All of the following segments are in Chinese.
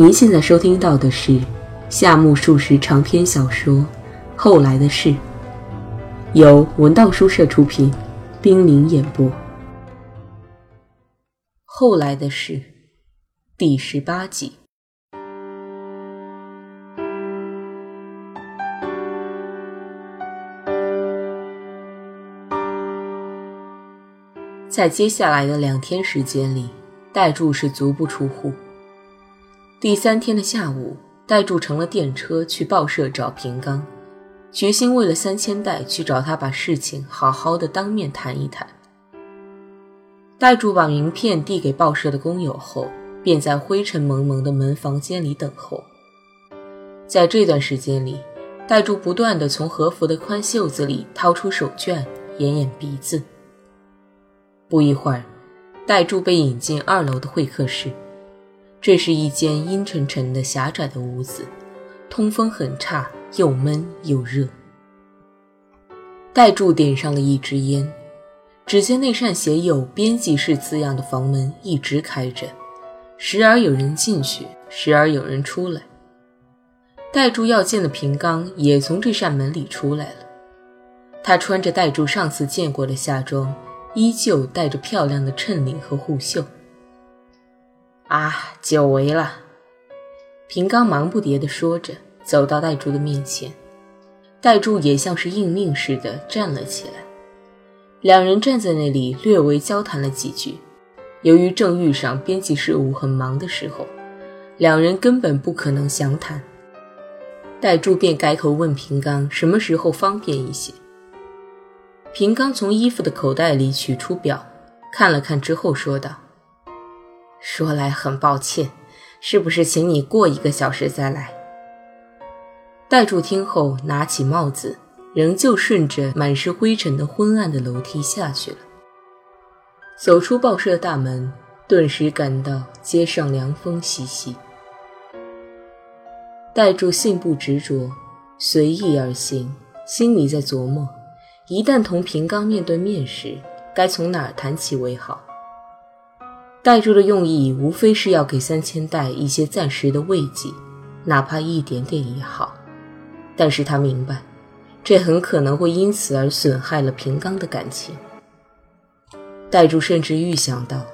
您现在收听到的是夏目漱石长篇小说《后来的事》，由文道书社出品，冰凌演播。《后来的事》第十八集。在接下来的两天时间里，代柱是足不出户。第三天的下午，代柱乘了电车去报社找平刚，决心为了三千代去找他把事情好好的当面谈一谈。代柱把名片递给报社的工友后，便在灰尘蒙蒙的门房间里等候。在这段时间里，代柱不断的从和服的宽袖子里掏出手绢，掩掩鼻子。不一会儿，代柱被引进二楼的会客室。这是一间阴沉沉的狭窄的屋子，通风很差，又闷又热。代柱点上了一支烟，只见那扇写有“编辑室”字样的房门一直开着，时而有人进去，时而有人出来。代柱要见的平刚也从这扇门里出来了，他穿着代柱上次见过的夏装，依旧带着漂亮的衬领和护袖。啊，久违了！平刚忙不迭地说着，走到戴柱的面前。戴柱也像是应命似的站了起来。两人站在那里，略微交谈了几句。由于正遇上编辑事务很忙的时候，两人根本不可能详谈。戴柱便改口问平刚什么时候方便一些。平刚从衣服的口袋里取出表，看了看之后说道。说来很抱歉，是不是请你过一个小时再来？戴柱听后拿起帽子，仍旧顺着满是灰尘的昏暗的楼梯下去了。走出报社大门，顿时感到街上凉风习习。戴柱信步执着，随意而行，心里在琢磨：一旦同平刚面对面时，该从哪儿谈起为好？代柱的用意无非是要给三千代一些暂时的慰藉，哪怕一点点也好。但是他明白，这很可能会因此而损害了平刚的感情。代柱甚至预想到，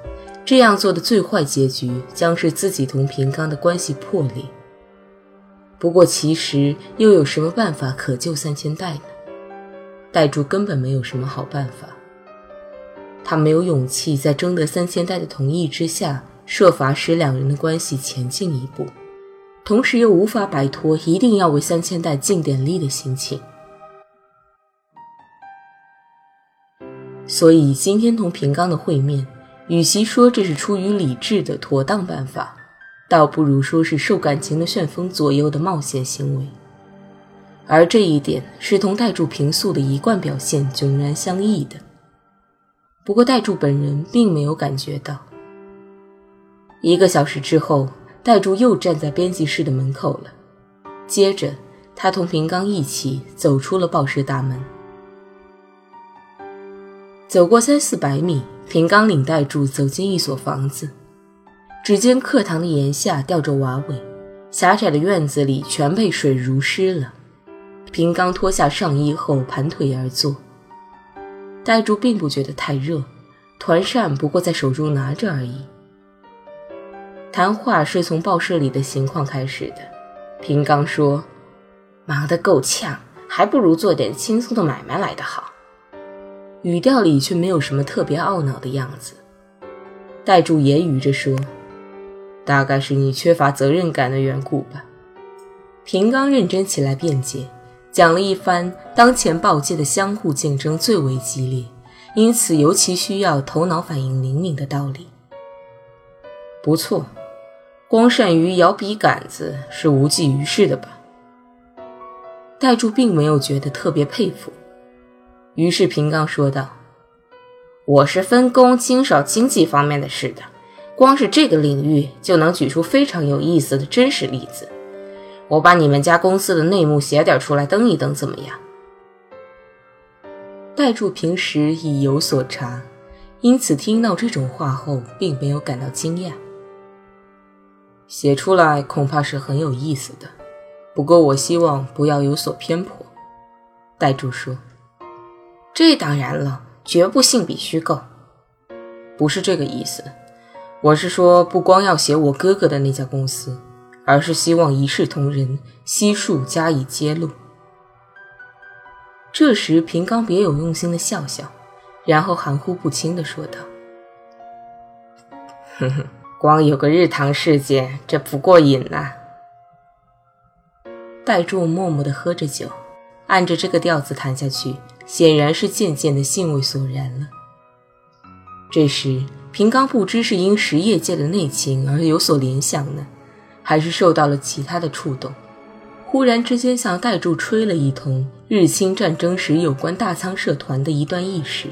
这样做的最坏结局将是自己同平刚的关系破裂。不过，其实又有什么办法可救三千代呢？代柱根本没有什么好办法。他没有勇气在征得三千代的同意之下，设法使两人的关系前进一步，同时又无法摆脱一定要为三千代尽点力的心情。所以今天同平刚的会面，与其说这是出于理智的妥当办法，倒不如说是受感情的旋风左右的冒险行为。而这一点是同代柱平素的一贯表现迥然相异的。不过，代柱本人并没有感觉到。一个小时之后，代柱又站在编辑室的门口了。接着，他同平刚一起走出了报社大门。走过三四百米，平刚领代柱走进一所房子。只见课堂的檐下吊着瓦尾，狭窄的院子里全被水濡湿了。平刚脱下上衣后，盘腿而坐。呆柱并不觉得太热，团扇不过在手中拿着而已。谈话是从报社里的情况开始的。平刚说：“忙得够呛，还不如做点轻松的买卖来得好。”语调里却没有什么特别懊恼的样子。戴柱揶揄着说：“大概是你缺乏责任感的缘故吧。”平刚认真起来辩解。讲了一番当前报界的相互竞争最为激烈，因此尤其需要头脑反应灵敏的道理。不错，光善于摇笔杆子是无济于事的吧？戴柱并没有觉得特别佩服，于是平刚说道：“我是分工经手经济方面的事的，光是这个领域就能举出非常有意思的真实例子。”我把你们家公司的内幕写点出来登一登，怎么样？戴柱平时已有所察，因此听到这种话后，并没有感到惊讶。写出来恐怕是很有意思的，不过我希望不要有所偏颇。代柱说：“这当然了，绝不信笔虚构。不是这个意思，我是说，不光要写我哥哥的那家公司，而是希望一视同仁，悉数加以揭露。”这时，平刚别有用心的笑笑，然后含糊不清的说道：“哼哼，光有个日堂事件，这不过瘾呐。”戴柱默默的喝着酒，按着这个调子弹下去，显然是渐渐的兴味索然了。这时，平刚不知是因实业界的内情而有所联想呢，还是受到了其他的触动。忽然之间，向代柱吹了一通日清战争时有关大仓社团的一段轶事。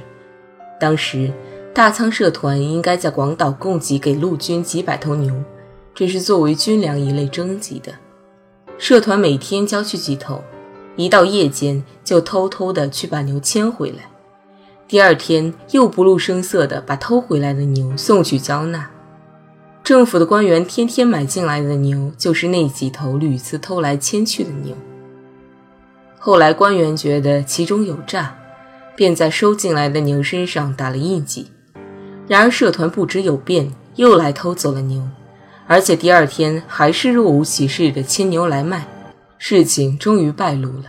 当时，大仓社团应该在广岛供给给陆军几百头牛，这是作为军粮一类征集的。社团每天交去几头，一到夜间就偷偷的去把牛牵回来，第二天又不露声色的把偷回来的牛送去交纳。政府的官员天天买进来的牛，就是那几头屡次偷来牵去的牛。后来官员觉得其中有诈，便在收进来的牛身上打了印记。然而社团不知有变，又来偷走了牛，而且第二天还是若无其事的牵牛来卖，事情终于败露了。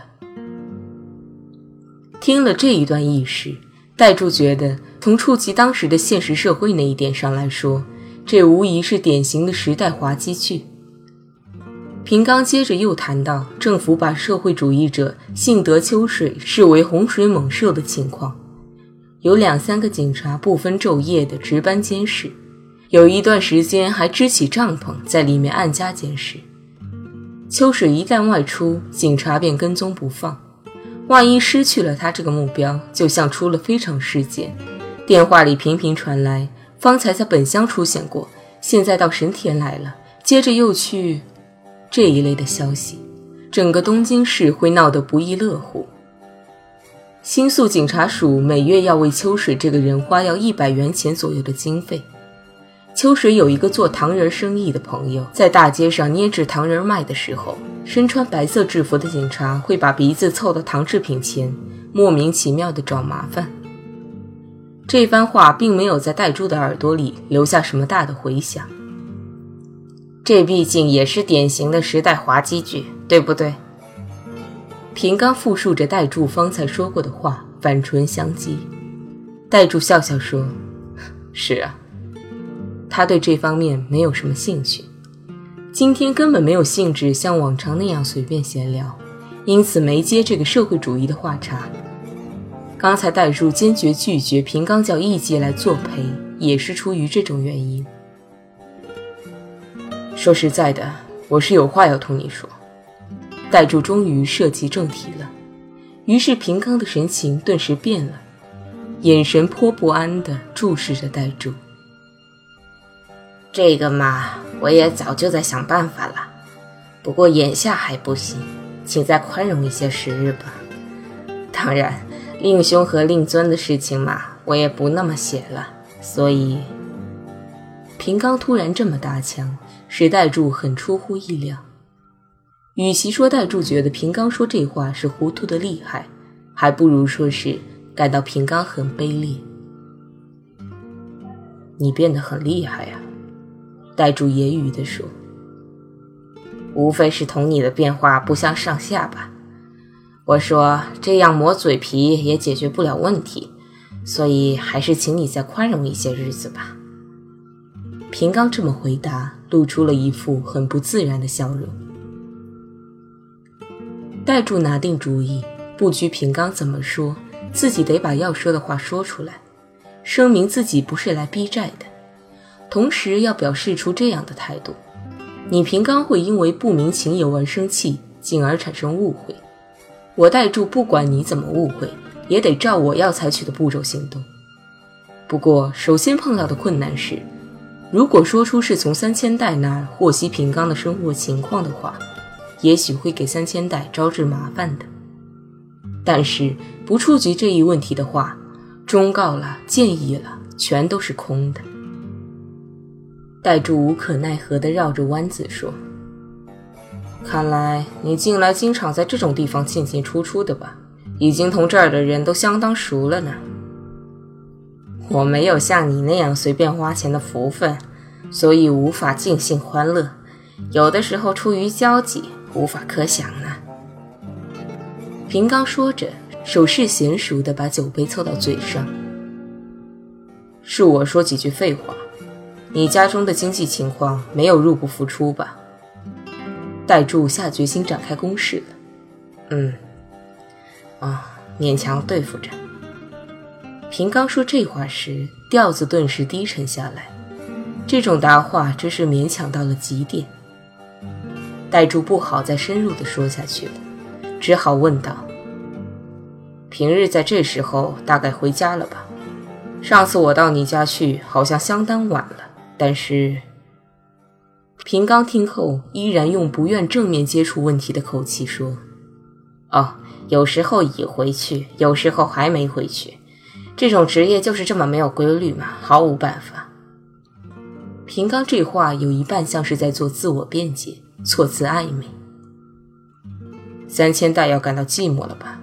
听了这一段轶事，戴柱觉得，从触及当时的现实社会那一点上来说，这无疑是典型的时代滑稽剧。平刚接着又谈到政府把社会主义者幸得秋水视为洪水猛兽的情况，有两三个警察不分昼夜的值班监视，有一段时间还支起帐篷在里面暗加监视。秋水一旦外出，警察便跟踪不放，万一失去了他这个目标，就像出了非常事件，电话里频频传来。方才在本乡出现过，现在到神田来了，接着又去这一类的消息，整个东京市会闹得不亦乐乎。新宿警察署每月要为秋水这个人花要一百元钱左右的经费。秋水有一个做糖人生意的朋友，在大街上捏制糖人卖的时候，身穿白色制服的警察会把鼻子凑到糖制品前，莫名其妙的找麻烦。这番话并没有在戴珠的耳朵里留下什么大的回响。这毕竟也是典型的时代滑稽剧，对不对？平刚复述着戴柱方才说过的话，反唇相讥。戴柱笑笑说：“是啊，他对这方面没有什么兴趣，今天根本没有兴致像往常那样随便闲聊，因此没接这个社会主义的话茬。”刚才戴柱坚决拒绝平冈叫艺伎来作陪，也是出于这种原因。说实在的，我是有话要同你说。戴柱终于涉及正题了，于是平冈的神情顿时变了，眼神颇不安地注视着戴柱。这个嘛，我也早就在想办法了，不过眼下还不行，请再宽容一些时日吧。当然。令兄和令尊的事情嘛，我也不那么写了，所以平刚突然这么搭腔，使戴柱很出乎意料。与其说戴柱觉得平刚说这话是糊涂的厉害，还不如说是感到平刚很卑劣。你变得很厉害呀，戴柱揶揄地说。无非是同你的变化不相上下吧。我说这样磨嘴皮也解决不了问题，所以还是请你再宽容一些日子吧。平刚这么回答，露出了一副很不自然的笑容。戴柱拿定主意，不拘平刚怎么说，自己得把要说的话说出来，声明自己不是来逼债的，同时要表示出这样的态度：你平刚会因为不明情由而生气，进而产生误会。我代柱，不管你怎么误会，也得照我要采取的步骤行动。不过，首先碰到的困难是，如果说出是从三千代那儿获悉平冈的生活情况的话，也许会给三千代招致麻烦的。但是不触及这一问题的话，忠告了、建议了，全都是空的。戴柱无可奈何地绕着弯子说：“看来你近来经常在这种地方进进出出的吧？已经同这儿的人都相当熟了呢。”我没有像你那样随便花钱的福分，所以无法尽兴欢乐。有的时候出于交际，无法可想呢。平刚说着，手势娴熟地把酒杯凑到嘴上。是我说几句废话。你家中的经济情况没有入不敷出吧？戴柱下决心展开攻势了。嗯，啊，勉强对付着。平刚说这话时，调子顿时低沉下来。这种答话真是勉强到了极点。戴柱不好再深入的说下去了，只好问道：“平日在这时候大概回家了吧？上次我到你家去，好像相当晚了。”但是，平刚听后依然用不愿正面接触问题的口气说：“哦，有时候已回去，有时候还没回去。这种职业就是这么没有规律嘛，毫无办法。”平刚这话有一半像是在做自我辩解，措辞暧昧。三千代要感到寂寞了吧？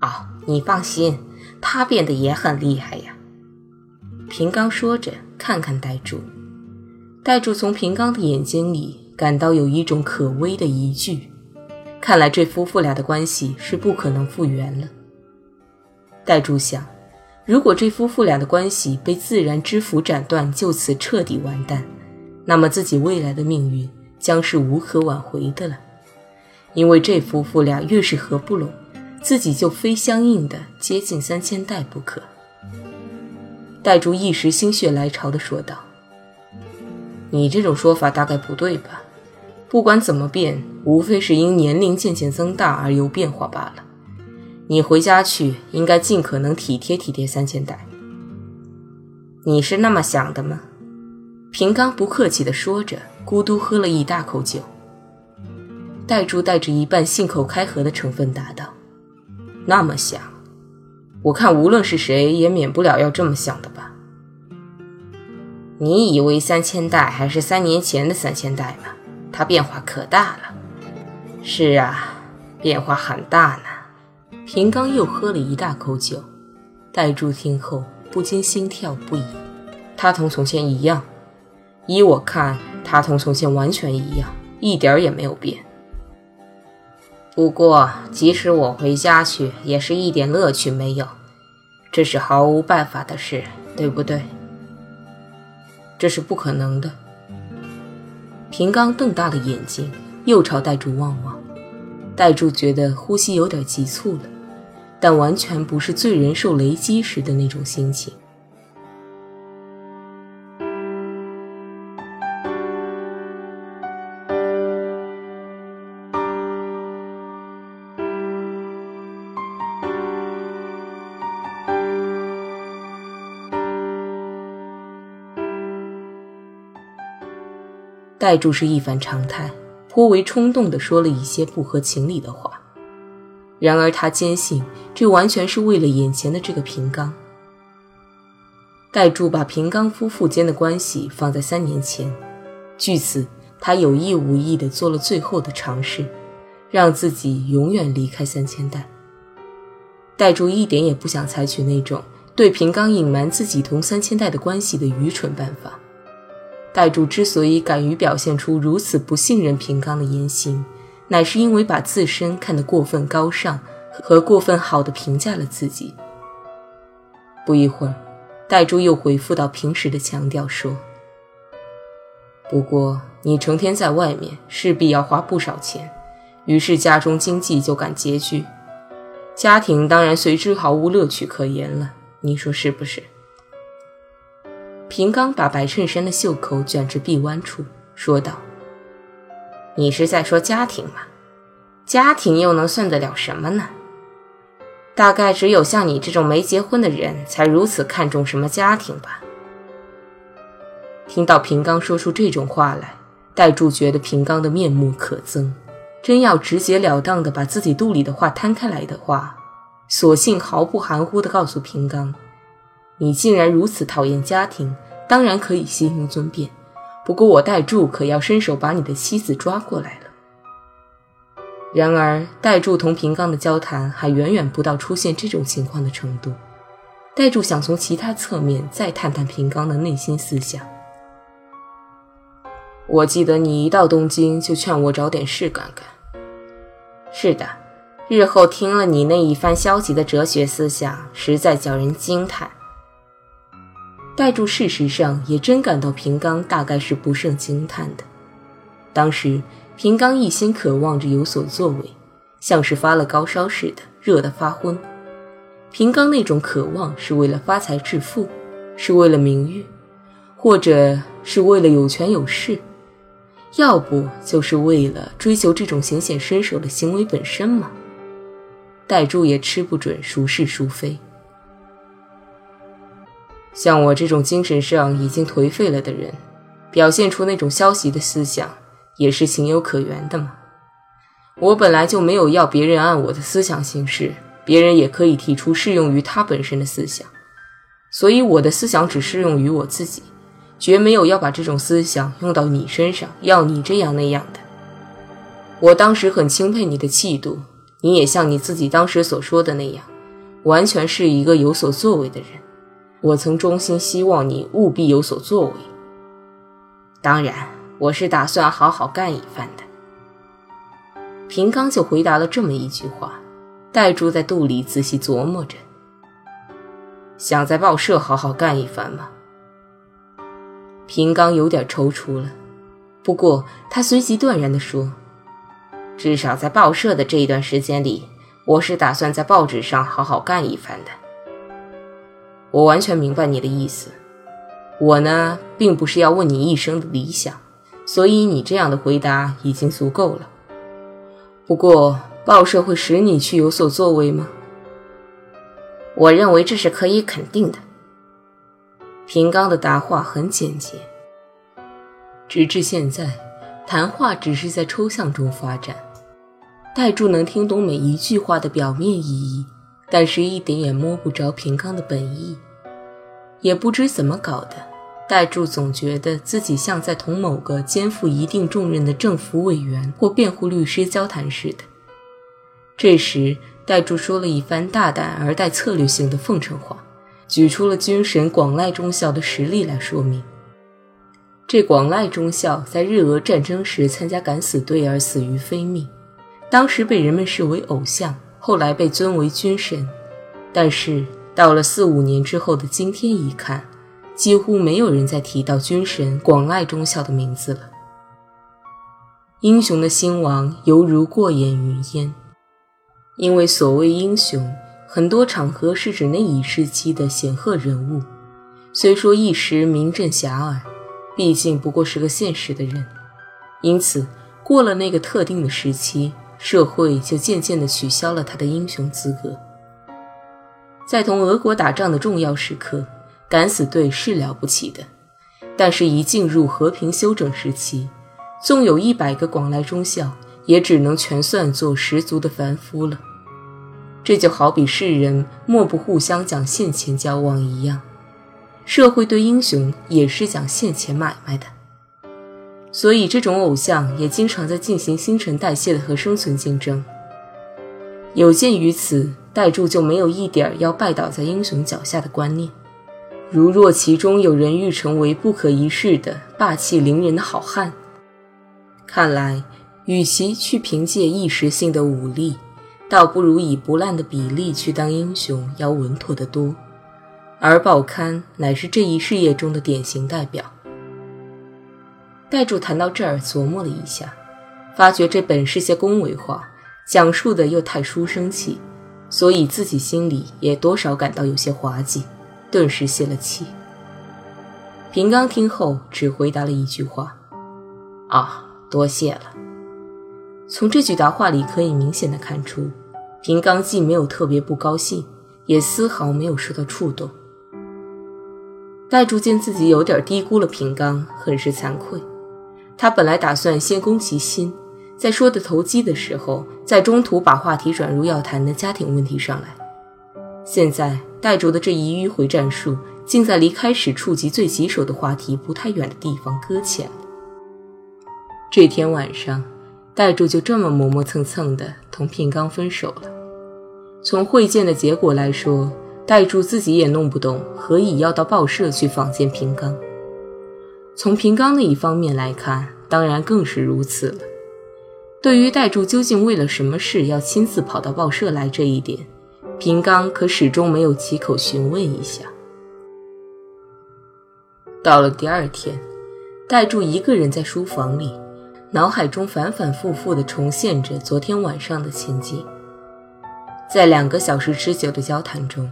哦，你放心，他变得也很厉害呀。平刚说着。看看呆柱，戴柱从平刚的眼睛里感到有一种可微的疑惧。看来这夫妇俩的关系是不可能复原了。戴柱想，如果这夫妇俩的关系被自然之符斩断，就此彻底完蛋，那么自己未来的命运将是无可挽回的了。因为这夫妇俩越是合不拢，自己就非相应的接近三千代不可。戴柱一时心血来潮地说道：“你这种说法大概不对吧？不管怎么变，无非是因年龄渐渐增大而有变化罢了。你回家去，应该尽可能体贴体贴三千代。你是那么想的吗？”平刚不客气地说着，咕嘟喝了一大口酒。戴柱带着一半信口开河的成分答道：“那么想。”我看无论是谁也免不了要这么想的吧？你以为三千代还是三年前的三千代吗？它变化可大了。是啊，变化很大呢。平刚又喝了一大口酒，戴柱听后不禁心跳不已。他同从前一样，依我看，他同从前完全一样，一点也没有变。不过，即使我回家去，也是一点乐趣没有，这是毫无办法的事，对不对？这是不可能的。平刚瞪大了眼睛，又朝代柱望望。代柱觉得呼吸有点急促了，但完全不是罪人受雷击时的那种心情。戴柱是一反常态，颇为冲动地说了一些不合情理的话。然而他坚信，这完全是为了眼前的这个平刚。戴柱把平刚夫妇间的关系放在三年前，据此，他有意无意地做了最后的尝试，让自己永远离开三千代。戴柱一点也不想采取那种对平刚隐瞒自己同三千代的关系的愚蠢办法。戴柱之所以敢于表现出如此不信任平刚的言行，乃是因为把自身看得过分高尚和过分好的评价了自己。不一会儿，戴柱又回复到平时的强调说：“不过你成天在外面，势必要花不少钱，于是家中经济就感拮据，家庭当然随之毫无乐趣可言了。你说是不是？”平刚把白衬衫的袖口卷至臂弯处，说道：“你是在说家庭吗？家庭又能算得了什么呢？大概只有像你这种没结婚的人才如此看重什么家庭吧。”听到平刚说出这种话来，戴柱觉得平刚的面目可憎，真要直截了当的把自己肚里的话摊开来的话，索性毫不含糊的告诉平刚。你竟然如此讨厌家庭，当然可以悉心尊便，不过我代柱可要伸手把你的妻子抓过来了。然而，代柱同平刚的交谈还远远不到出现这种情况的程度。代柱想从其他侧面再探探平刚的内心思想。我记得你一到东京就劝我找点事干干。是的，日后听了你那一番消极的哲学思想，实在叫人惊叹。戴柱事实上也真感到平刚大概是不胜惊叹的。当时平刚一心渴望着有所作为，像是发了高烧似的，热得发昏。平刚那种渴望是为了发财致富，是为了名誉，或者是为了有权有势，要不就是为了追求这种显显身手的行为本身嘛。戴柱也吃不准孰是孰非。像我这种精神上已经颓废了的人，表现出那种消极的思想，也是情有可原的嘛。我本来就没有要别人按我的思想行事，别人也可以提出适用于他本身的思想，所以我的思想只适用于我自己，绝没有要把这种思想用到你身上，要你这样那样的。我当时很钦佩你的气度，你也像你自己当时所说的那样，完全是一个有所作为的人。我曾衷心希望你务必有所作为。当然，我是打算好好干一番的。平刚就回答了这么一句话，戴柱在肚里仔细琢磨着：想在报社好好干一番吗？平刚有点踌躇了，不过他随即断然地说：“至少在报社的这一段时间里，我是打算在报纸上好好干一番的。”我完全明白你的意思，我呢，并不是要问你一生的理想，所以你这样的回答已经足够了。不过，报社会使你去有所作为吗？我认为这是可以肯定的。平刚的答话很简洁。直至现在，谈话只是在抽象中发展，代柱能听懂每一句话的表面意义，但是一点也摸不着平刚的本意。也不知怎么搞的，戴柱总觉得自己像在同某个肩负一定重任的政府委员或辩护律师交谈似的。这时，戴柱说了一番大胆而带策略性的奉承话，举出了军神广濑中校的实例来说明。这广濑中校在日俄战争时参加敢死队而死于非命，当时被人们视为偶像，后来被尊为军神，但是。到了四五年之后的今天一看，几乎没有人再提到军神广濑忠孝的名字了。英雄的兴亡犹如过眼云烟，因为所谓英雄，很多场合是指那一时期的显赫人物，虽说一时名震遐迩，毕竟不过是个现实的人，因此过了那个特定的时期，社会就渐渐地取消了他的英雄资格。在同俄国打仗的重要时刻，敢死队是了不起的，但是，一进入和平休整时期，纵有一百个广濑忠孝，也只能全算作十足的凡夫了。这就好比世人莫不互相讲现钱交往一样，社会对英雄也是讲现钱买卖的。所以，这种偶像也经常在进行新陈代谢的和生存竞争。有鉴于此。代柱就没有一点要拜倒在英雄脚下的观念。如若其中有人欲成为不可一世的霸气凌人的好汉，看来与其去凭借一时性的武力，倒不如以不烂的比例去当英雄要稳妥得多。而报刊乃是这一事业中的典型代表。代柱谈到这儿，琢磨了一下，发觉这本是些恭维话，讲述的又太书生气。所以自己心里也多少感到有些滑稽，顿时泄了气。平刚听后只回答了一句话：“啊，多谢了。”从这句答话里可以明显的看出，平刚既没有特别不高兴，也丝毫没有受到触动。戴竹见自己有点低估了平刚，很是惭愧。他本来打算先攻其心。在说的投机的时候，在中途把话题转入要谈的家庭问题上来。现在戴卓的这一迂回战术，竟在离开时触及最棘手的话题不太远的地方搁浅了。这天晚上，代柱就这么磨磨蹭蹭的同平刚分手了。从会见的结果来说，代柱自己也弄不懂何以要到报社去访见平刚。从平刚那一方面来看，当然更是如此了。对于代柱究竟为了什么事要亲自跑到报社来这一点，平刚可始终没有起口询问一下。到了第二天，代柱一个人在书房里，脑海中反反复复地重现着昨天晚上的情景。在两个小时之久的交谈中，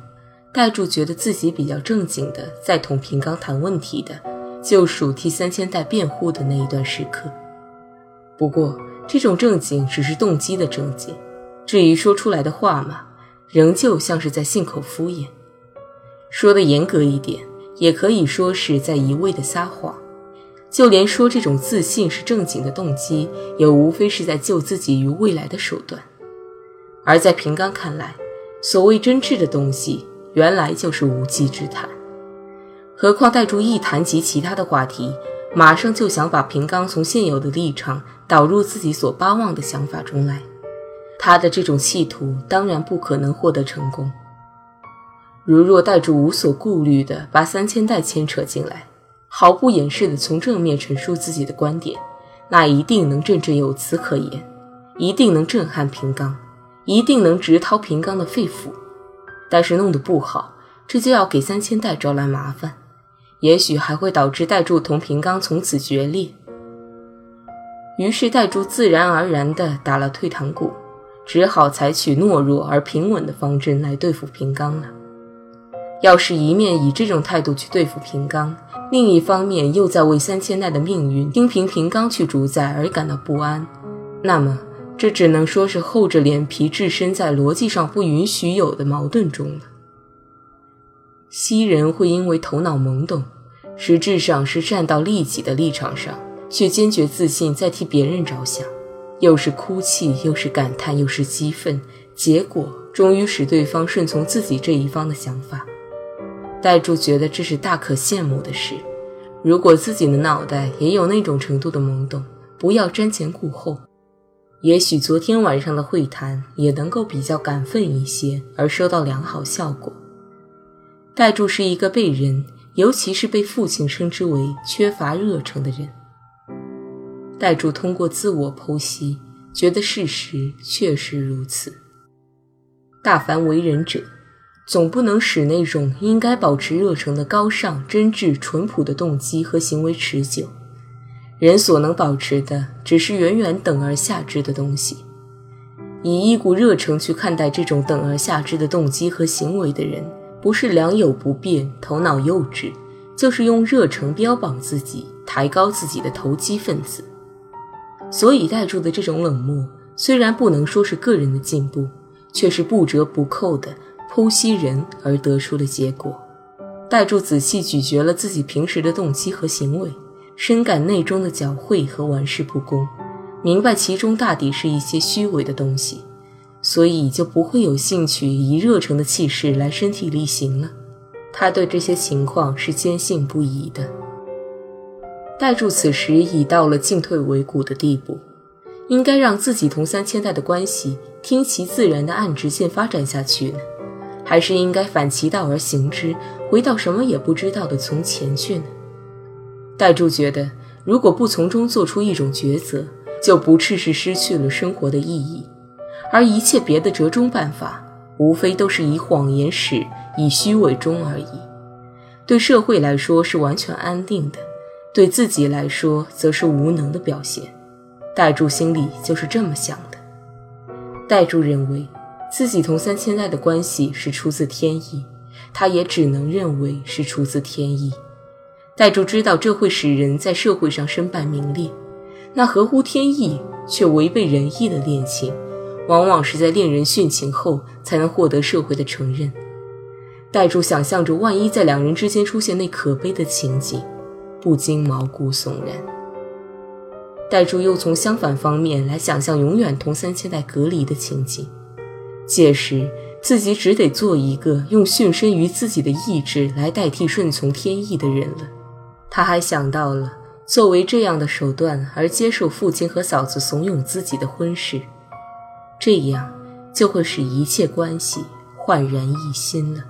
代柱觉得自己比较正经的在同平刚谈问题的，就属替三千代辩护的那一段时刻。不过，这种正经只是动机的正经，至于说出来的话嘛，仍旧像是在信口敷衍。说的严格一点，也可以说是在一味的撒谎。就连说这种自信是正经的动机，也无非是在救自己于未来的手段。而在平刚看来，所谓真挚的东西，原来就是无稽之谈。何况戴柱一谈及其他的话题，马上就想把平刚从现有的立场导入自己所巴望的想法中来，他的这种企图当然不可能获得成功。如若带柱无所顾虑地把三千代牵扯进来，毫不掩饰地从正面陈述自己的观点，那一定能振振有词可言，一定能震撼平刚。一定能直掏平刚的肺腑，但是弄得不好，这就要给三千代招来麻烦，也许还会导致代柱同平刚从此决裂。于是代柱自然而然地打了退堂鼓，只好采取懦弱而平稳的方针来对付平刚了。要是一面以这种态度去对付平刚，另一方面又在为三千代的命运听凭平刚去主宰而感到不安，那么。这只能说是厚着脸皮置身在逻辑上不允许有的矛盾中了。昔人会因为头脑懵懂，实质上是站到利己的立场上，却坚决自信在替别人着想，又是哭泣，又是感叹，又是激愤，结果终于使对方顺从自己这一方的想法。代柱觉得这是大可羡慕的事，如果自己的脑袋也有那种程度的懵懂，不要瞻前顾后。也许昨天晚上的会谈也能够比较感奋一些，而收到良好效果。代柱是一个被人，尤其是被父亲称之为缺乏热诚的人。代柱通过自我剖析，觉得事实确实如此。大凡为人者，总不能使那种应该保持热诚的高尚、真挚、淳朴的动机和行为持久。人所能保持的，只是远远等而下之的东西。以一股热诚去看待这种等而下之的动机和行为的人，不是良莠不辩、头脑幼稚，就是用热诚标榜自己、抬高自己的投机分子。所以，带住的这种冷漠，虽然不能说是个人的进步，却是不折不扣的剖析人而得出的结果。带住仔细咀嚼了自己平时的动机和行为。深感内中的狡猾和玩世不恭，明白其中大抵是一些虚伪的东西，所以就不会有兴趣以热诚的气势来身体力行了。他对这些情况是坚信不疑的。代柱此时已到了进退维谷的地步，应该让自己同三千代的关系听其自然的按直线发展下去呢，还是应该反其道而行之，回到什么也不知道的从前去呢？代柱觉得，如果不从中做出一种抉择，就不啻是失去了生活的意义，而一切别的折中办法，无非都是以谎言始，以虚伪终而已。对社会来说是完全安定的，对自己来说则是无能的表现。代柱心里就是这么想的。代柱认为，自己同三千代的关系是出自天意，他也只能认为是出自天意。代柱知道这会使人在社会上身败名裂，那合乎天意却违背人意的恋情，往往是在恋人殉情后才能获得社会的承认。代柱想象着万一在两人之间出现那可悲的情景，不禁毛骨悚然。代柱又从相反方面来想象永远同三千代隔离的情景，届时自己只得做一个用驯身于自己的意志来代替顺从天意的人了。他还想到了作为这样的手段而接受父亲和嫂子怂恿自己的婚事，这样就会使一切关系焕然一新了。